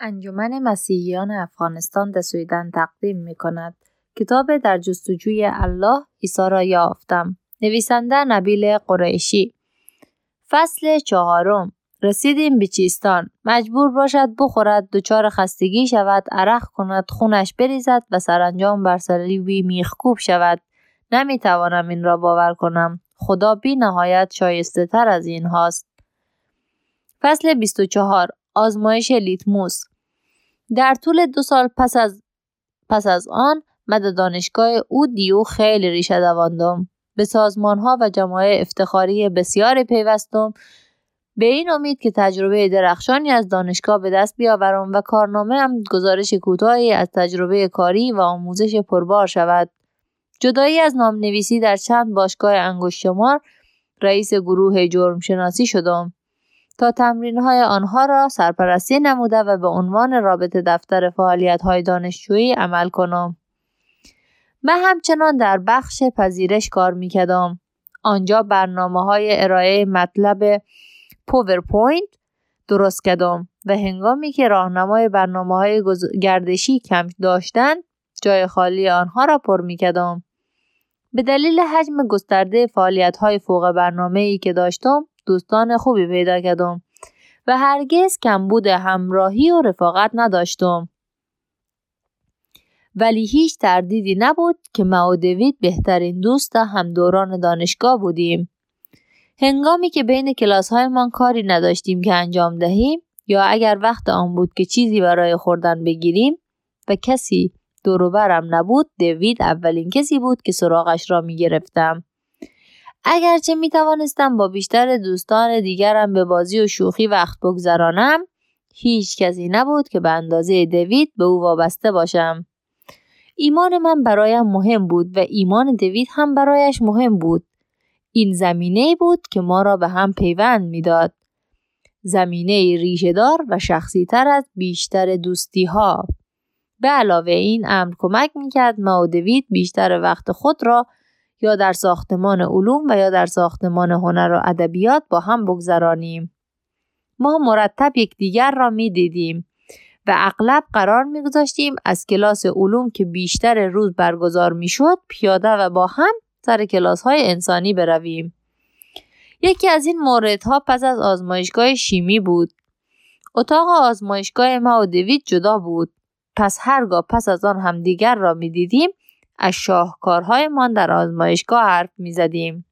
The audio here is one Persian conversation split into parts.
انجمن مسیحیان افغانستان در سویدن تقدیم می کند. کتاب در جستجوی الله عیسی را یافتم. نویسنده نبیل قریشی. فصل چهارم. رسیدیم به چیستان مجبور باشد بخورد دچار خستگی شود عرق کند خونش بریزد و سرانجام بر صلیبی میخکوب شود. نمی‌توانم این را باور کنم. خدا بی نهایت شایسته تر از این هاست. فصل 24 آزمایش لیتموس در طول دو سال پس از, پس از آن مد دانشگاه او دیو خیلی ریشه دواندم. به سازمان ها و جماعه افتخاری بسیاری پیوستم. به این امید که تجربه درخشانی از دانشگاه به دست بیاورم و کارنامه هم گزارش کوتاهی از تجربه کاری و آموزش پربار شود. جدایی از نام نویسی در چند باشگاه انگشت شمار رئیس گروه جرم شناسی شدم. تا تمرین های آنها را سرپرستی نموده و به عنوان رابط دفتر فعالیت های دانشجویی عمل کنم. من همچنان در بخش پذیرش کار می کردم. آنجا برنامه های ارائه مطلب PowerPoint درست کردم و هنگامی که راهنمای برنامه های گردشی کم داشتند جای خالی آنها را پر می کردم. به دلیل حجم گسترده فعالیت های فوق برنامه ای که داشتم دوستان خوبی پیدا کردم و هرگز کمبود همراهی و رفاقت نداشتم. ولی هیچ تردیدی نبود که ما و دوید بهترین دوست هم دوران دانشگاه بودیم. هنگامی که بین کلاس من کاری نداشتیم که انجام دهیم یا اگر وقت آن بود که چیزی برای خوردن بگیریم و کسی دوروبرم نبود دوید اولین کسی بود که سراغش را می گرفتم. اگرچه می توانستم با بیشتر دوستان دیگرم به بازی و شوخی وقت بگذرانم هیچ کسی نبود که به اندازه دوید به او وابسته باشم. ایمان من برایم مهم بود و ایمان دوید هم برایش مهم بود. این زمینه بود که ما را به هم پیوند می‌داد. زمینه ریشهدار و شخصی تر از بیشتر دوستی ها. به علاوه این امر کمک می‌کرد ما و دوید بیشتر وقت خود را یا در ساختمان علوم و یا در ساختمان هنر و ادبیات با هم بگذرانیم. ما مرتب یکدیگر را می دیدیم و اغلب قرار می گذاشتیم از کلاس علوم که بیشتر روز برگزار می شد پیاده و با هم سر کلاس های انسانی برویم. یکی از این موردها پس از آزمایشگاه شیمی بود. اتاق آزمایشگاه ما و دوید جدا بود. پس هرگاه پس از آن هم دیگر را می دیدیم از شاهکارهایمان در آزمایشگاه حرف می زدیم.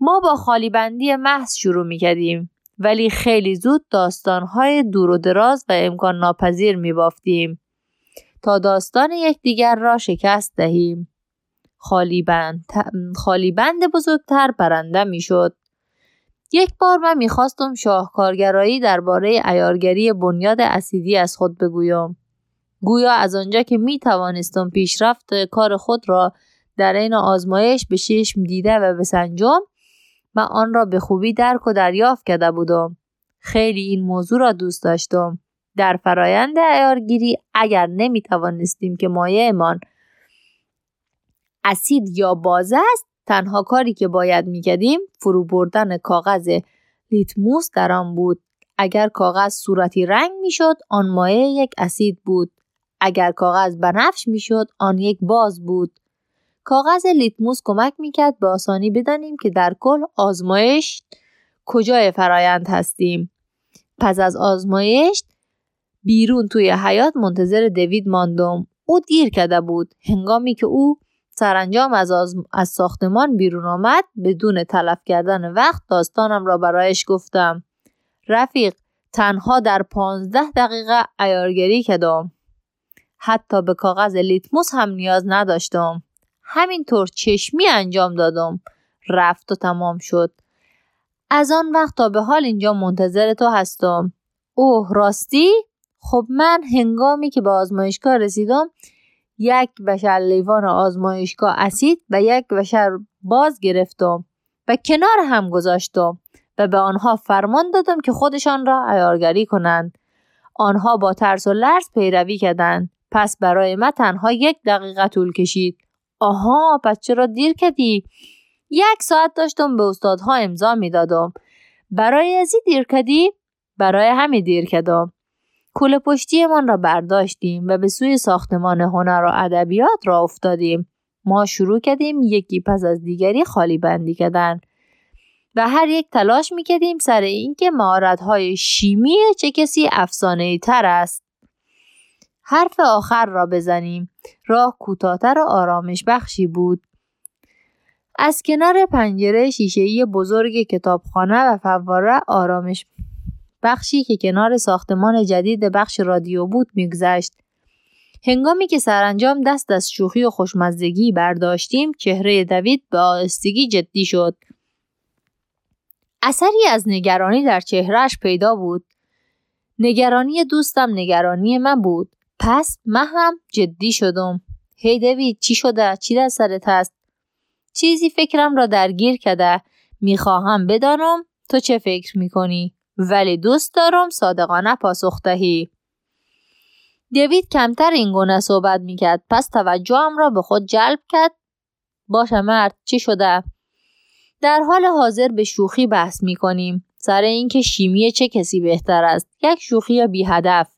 ما با خالی بندی محض شروع می کردیم ولی خیلی زود داستانهای دور و دراز و امکان ناپذیر می بافتیم تا داستان یکدیگر را شکست دهیم. خالی بند, خالی بند بزرگتر برنده می شد. یک بار من می‌خواستم شاهکارگرایی درباره ایارگری بنیاد اسیدی از خود بگویم. گویا از آنجا که می توانستم پیشرفت کار خود را در این آزمایش به چشم دیده و بسنجم و آن را به خوبی درک و دریافت کرده بودم. خیلی این موضوع را دوست داشتم. در فرایند ایارگیری اگر نمی توانستیم که مایهمان اسید یا بازه است تنها کاری که باید می‌کردیم فرو بردن کاغذ لیتموس در آن بود. اگر کاغذ صورتی رنگ می‌شد آن مایه یک اسید بود. اگر کاغذ بنفش می‌شد آن یک باز بود. کاغذ لیتموس کمک می‌کرد به آسانی بدانیم که در کل آزمایش کجای فرایند هستیم. پس از آزمایش بیرون توی حیات منتظر دوید ماندم. او دیر کرده بود. هنگامی که او سرانجام از, از ساختمان بیرون آمد بدون تلف کردن وقت داستانم را برایش گفتم. رفیق تنها در پانزده دقیقه ایارگری کردم حتی به کاغذ لیتموس هم نیاز نداشتم. همینطور چشمی انجام دادم. رفت و تمام شد. از آن وقت تا به حال اینجا منتظر تو هستم. اوه راستی؟ خب من هنگامی که به آزمایشگاه رسیدم یک بشر لیوان آزمایشگاه اسید و یک بشر باز گرفتم و کنار هم گذاشتم و به آنها فرمان دادم که خودشان را عیارگری کنند. آنها با ترس و لرز پیروی کردند. پس برای من تنها یک دقیقه طول کشید. آها پس چرا دیر کردی؟ یک ساعت داشتم به استادها امضا می‌دادم. برای ازی دیر کردی؟ برای همین دیر کردم. کل پشتیمان را برداشتیم و به سوی ساختمان هنر و ادبیات را افتادیم. ما شروع کردیم یکی پس از دیگری خالی بندی کردن. و هر یک تلاش می‌کردیم سر اینکه مهارت های شیمی چه کسی افسانه تر است. حرف آخر را بزنیم. راه کوتاهتر و آرامش بخشی بود. از کنار پنجره شیشهای بزرگ کتابخانه و فواره آرامش بخشی که کنار ساختمان جدید بخش رادیو بود میگذشت. هنگامی که سرانجام دست از شوخی و خوشمزدگی برداشتیم چهره دوید به آهستگی جدی شد. اثری از نگرانی در چهرهش پیدا بود. نگرانی دوستم نگرانی من بود. پس من هم جدی شدم. هی دوید چی شده؟ چی در سرت هست؟ چیزی فکرم را درگیر کرده. می‌خواهم بدانم تو چه فکر می‌کنی؟ ولی دوست دارم صادقانه پاسخ دهی. دیوید کمتر این گونه صحبت می‌کرد. پس توجهم را به خود جلب کرد. باشه مرد چی شده؟ در حال حاضر به شوخی بحث می‌کنیم. سر اینکه شیمی چه کسی بهتر است؟ یک شوخی بی هدف.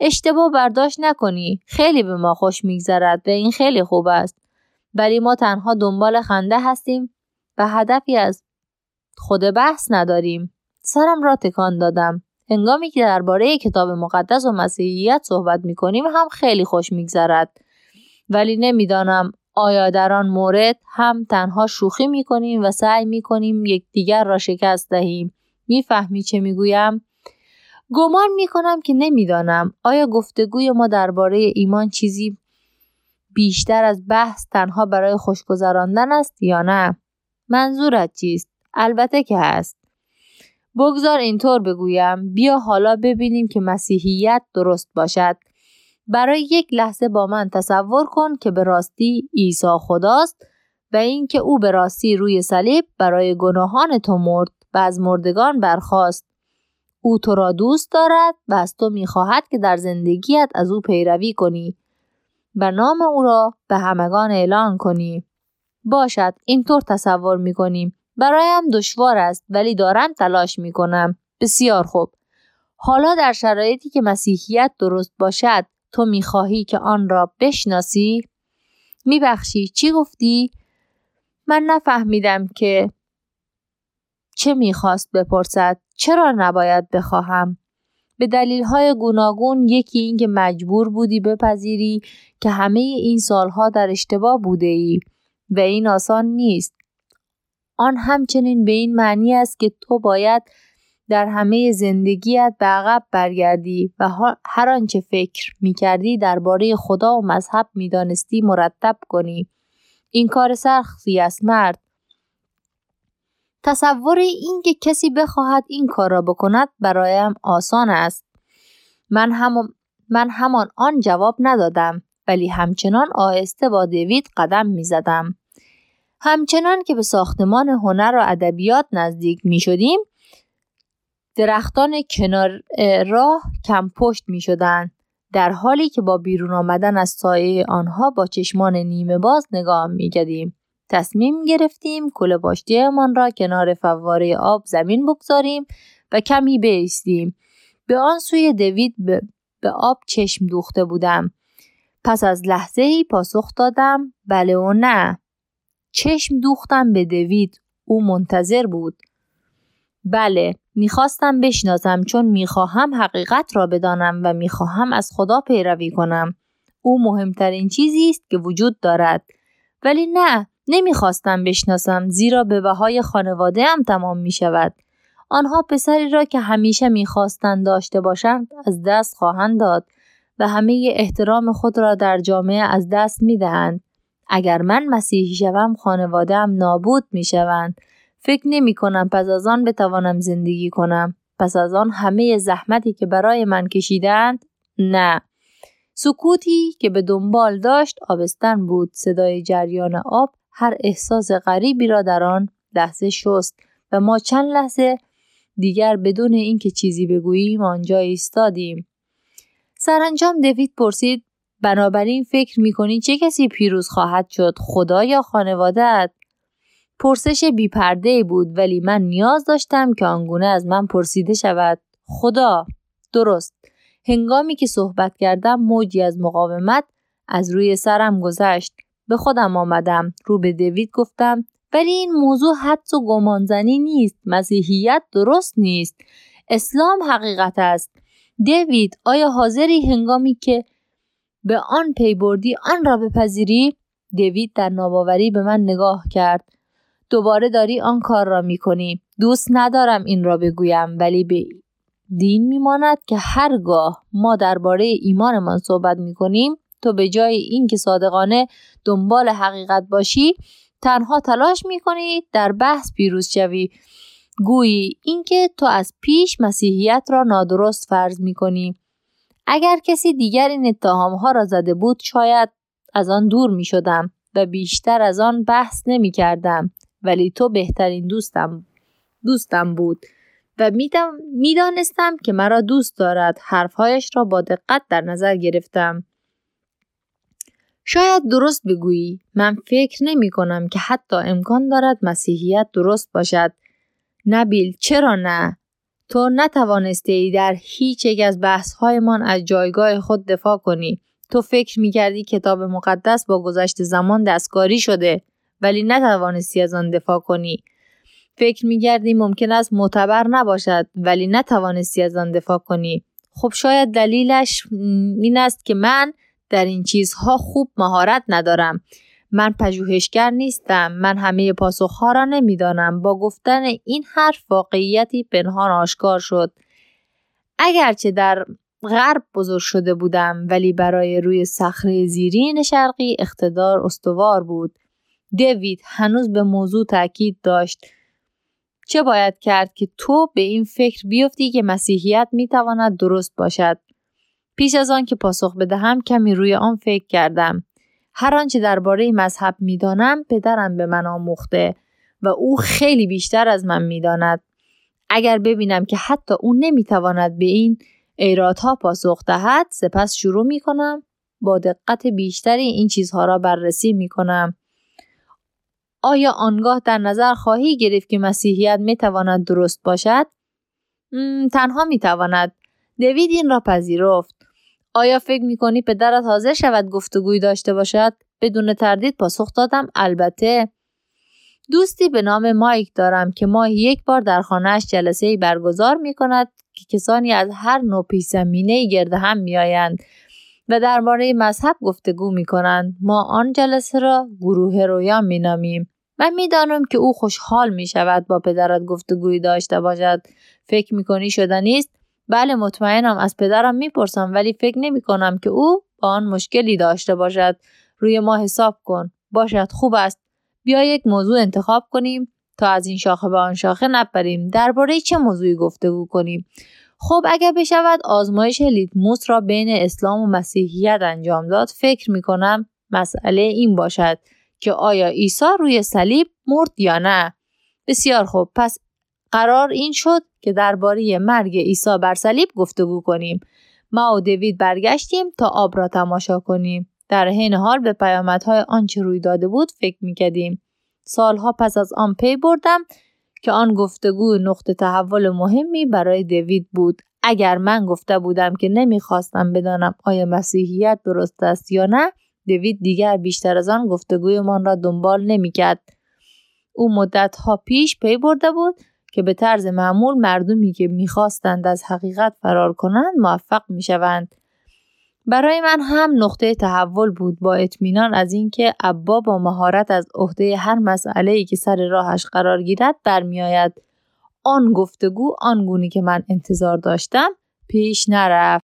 اشتباه برداشت نکنی. خیلی به ما خوش میگذرد و این خیلی خوب است. ولی ما تنها دنبال خنده هستیم و هدفی از خود بحث نداریم. سرم را تکان دادم. هنگامی که درباره کتاب مقدس و مسیحیت صحبت می کنیم هم خیلی خوش میگذرد. ولی نمی‌دانم آیا در آن مورد هم تنها شوخی می کنیم و سعی می کنیم یکدیگر را شکست دهیم. می‌فهمی چه می‌گویم؟ گمان می کنم که نمی‌دانم. آیا گفتگوی ما درباره ایمان چیزی بیشتر از بحث تنها برای خوشگذراندن است یا نه؟ منظورت چیست؟ البته که هست. بگذار اینطور بگویم. بیا حالا ببینیم که مسیحیت درست باشد. برای یک لحظه با من تصور کن که به راستی عیسی خداست و اینکه او به راستی روی صلیب برای گناهان تو مرد و از مردگان برخاست. او تو را دوست دارد و از تو می‌خواهد که در زندگیت از او پیروی کنی و نام او را به همگان اعلان کنی باشد اینطور تصور می‌کنیم برایم دشوار است ولی دارم تلاش می کنم. بسیار خوب. حالا در شرایطی که مسیحیت درست باشد تو می‌خواهی که آن را بشناسی؟ میبخشی چی گفتی؟ من نفهمیدم که چه می‌خواست بپرسد چرا نباید بخواهم به دلیل های گوناگون یکی این که مجبور بودی بپذیری که همه این سالها در اشتباه بوده ای و این آسان نیست آن همچنین به این معنی است که تو باید در همه زندگیت به عقب برگردی و هر آنچه فکر می کردی درباره خدا و مذهب می دانستی مرتب کنی. این کار سختی است مرد. تصور اینکه کسی بخواهد این کار را بکند برایم آسان است. من, هم من همان آن جواب ندادم ولی همچنان آهسته با دیوید قدم می زدم. همچنان که به ساختمان هنر و ادبیات نزدیک می شدیم درختان کنار راه کم پشت می شدن. در حالی که با بیرون آمدن از سایه آنها با چشمان نیمه باز نگاه می گدیم. تصمیم گرفتیم کل من را کنار فواره آب زمین بگذاریم و کمی بیستیم. به آن سوی دوید به, به آب چشم دوخته بودم. پس از لحظه ای پاسخ دادم بله و نه. چشم دوختم به دوید او منتظر بود بله می‌خواستم بشناسم چون می‌خواهم حقیقت را بدانم و می‌خواهم از خدا پیروی کنم او مهمترین چیزی است که وجود دارد ولی نه نمی‌خواستم بشناسم زیرا به بهای خانواده هم تمام می شود. آنها پسری را که همیشه می‌خواستند داشته باشند از دست خواهند داد و همه احترام خود را در جامعه از دست می دهند. اگر من مسیحی شوم خانوادهام نابود می شوند. فکر نمی کنم پس از آن بتوانم زندگی کنم. پس از آن همه زحمتی که برای من کشیدند نه. سکوتی که به دنبال داشت آبستن بود صدای جریان آب هر احساس غریبی را در آن لحظه شست و ما چند لحظه دیگر بدون اینکه چیزی بگوییم آنجا ایستادیم. سرانجام دوید پرسید بنابراین فکر می‌کنی چه کسی پیروز خواهد شد خدا یا خانوادت پرسش بیپرده بود ولی من نیاز داشتم که آنگونه از من پرسیده شود. خدا درست. هنگامی که صحبت کردم موجی از مقاومت از روی سرم گذشت. به خودم آمدم. رو به دوید گفتم ولی این موضوع حدس و گمانزنی نیست مسیحیت درست نیست. اسلام حقیقت است. دیوید آیا حاضری هنگامی که به آن پی بردی آن را بپذیری؟ دیوید در ناباوری به من نگاه کرد. دوباره داری آن کار را می‌کنی. دوست ندارم این را بگویم ولی به دین میماند که هرگاه ما درباره ایمانمان صحبت می‌کنیم تو به جای اینکه صادقانه دنبال حقیقت باشی تنها تلاش می‌کنی در بحث پیروز شوی. گویی اینکه تو از پیش مسیحیت را نادرست فرض می‌کنی. اگر کسی دیگر این اتهام ها را زده بود شاید از آن دور می شدم و بیشتر از آن بحث نمی کردم ولی تو بهترین دوستم دوستم بود و می‌دانستم که مرا دوست دارد. حرفهایش را با دقت در نظر گرفتم. شاید درست بگویی. من فکر نمی کنم که حتی امکان دارد مسیحیت درست باشد. نبیل چرا نه؟ تو نتوانسته ای در هیچ یک از بحثهایمان از جایگاه خود دفاع کنی. تو فکر می کردی کتاب مقدس با گذشت زمان دستکاری شده ولی نتوانستی از آن دفاع کنی. فکر می کردی ممکن است معتبر نباشد ولی نتوانستی از آن دفاع کنی. خب شاید دلیلش این است که من در این چیزها خوب مهارت ندارم. من پژوهشگر نیستم. من همه پاسخها را نمی‌دانم. با گفتن این حرف واقعیتی پنهان آشکار شد. اگرچه در غرب بزرگ شده بودم ولی برای روی صخره زیرین شرقی اقتدار استوار بود. دیوید هنوز به موضوع تاکید داشت. چه باید کرد که تو به این فکر بیفتی که مسیحیت می‌تواند درست باشد؟ پیش از آن که پاسخ بدهم کمی روی آن فکر کردم هر آنچه درباره مذهب می‌دانم پدرم به من آموخته و او خیلی بیشتر از من می‌داند اگر ببینم که حتی او نمی‌تواند به این ایرادها پاسخ دهد سپس شروع می کنم با دقت بیشتری این چیزها را بررسی می کنم. آیا آنگاه در نظر خواهی گرفت که مسیحیت می تواند درست باشد؟ تنها می تواند. دوید این را پذیرفت. آیا فکر می کنی پدرت حاضر شود گفتگوی داشته باشد؟ بدون تردید پاسخ دادم البته. دوستی به نام مایک دارم که ماهی یک بار در خانهش جلسه برگزار می کند که کسانی از هر نوع پیش زمینه گرد هم می آیند و درباره مذهب گفتگو می کنند. ما آن جلسه را گروه رویان می نامیم. من می‌دانم که او خوشحال می شود با پدرت گفتگویی داشته باشد. فکر می کنی شدنی است؟ بله مطمئنم از پدرم می‌پرسم ولی فکر نمی کنم که او با آن مشکلی داشته باشد. روی ما حساب کن. باشد خوب است. بیا یک موضوع انتخاب کنیم تا از این شاخه به آن شاخه نپریم درباره چه موضوعی گفتگو کنیم خب اگر بشود آزمایش لیتموس را بین اسلام و مسیحیت انجام داد فکر می کنم مسئله این باشد که آیا عیسی روی صلیب مرد یا نه بسیار خوب پس قرار این شد که درباره مرگ عیسی بر صلیب گفتگو کنیم. ما و دوید برگشتیم تا آب را تماشا کنیم. در حین حال به پیامدهای آنچه روی داده بود فکر می‌کردیم. سالها پس از آن پی بردم که آن گفتگو نقطه تحول مهمی برای دوید بود. اگر من گفته بودم که نمی‌خواستم بدانم آیا مسیحیت درست است یا نه دوید دیگر بیشتر از آن گفتگویمان را دنبال نمی‌کرد. او مدتها پیش پی برده بود که به طرز معمول مردمی که می‌خواستند از حقیقت فرار کنند موفق می‌شوند. برای من هم نقطه تحول بود با اطمینان از اینکه ابا با مهارت از عهده هر مسئله ای که سر راهش قرار گیرد برمیآید. آن گفتگو آنگونه که من انتظار داشتم پیش نرفت.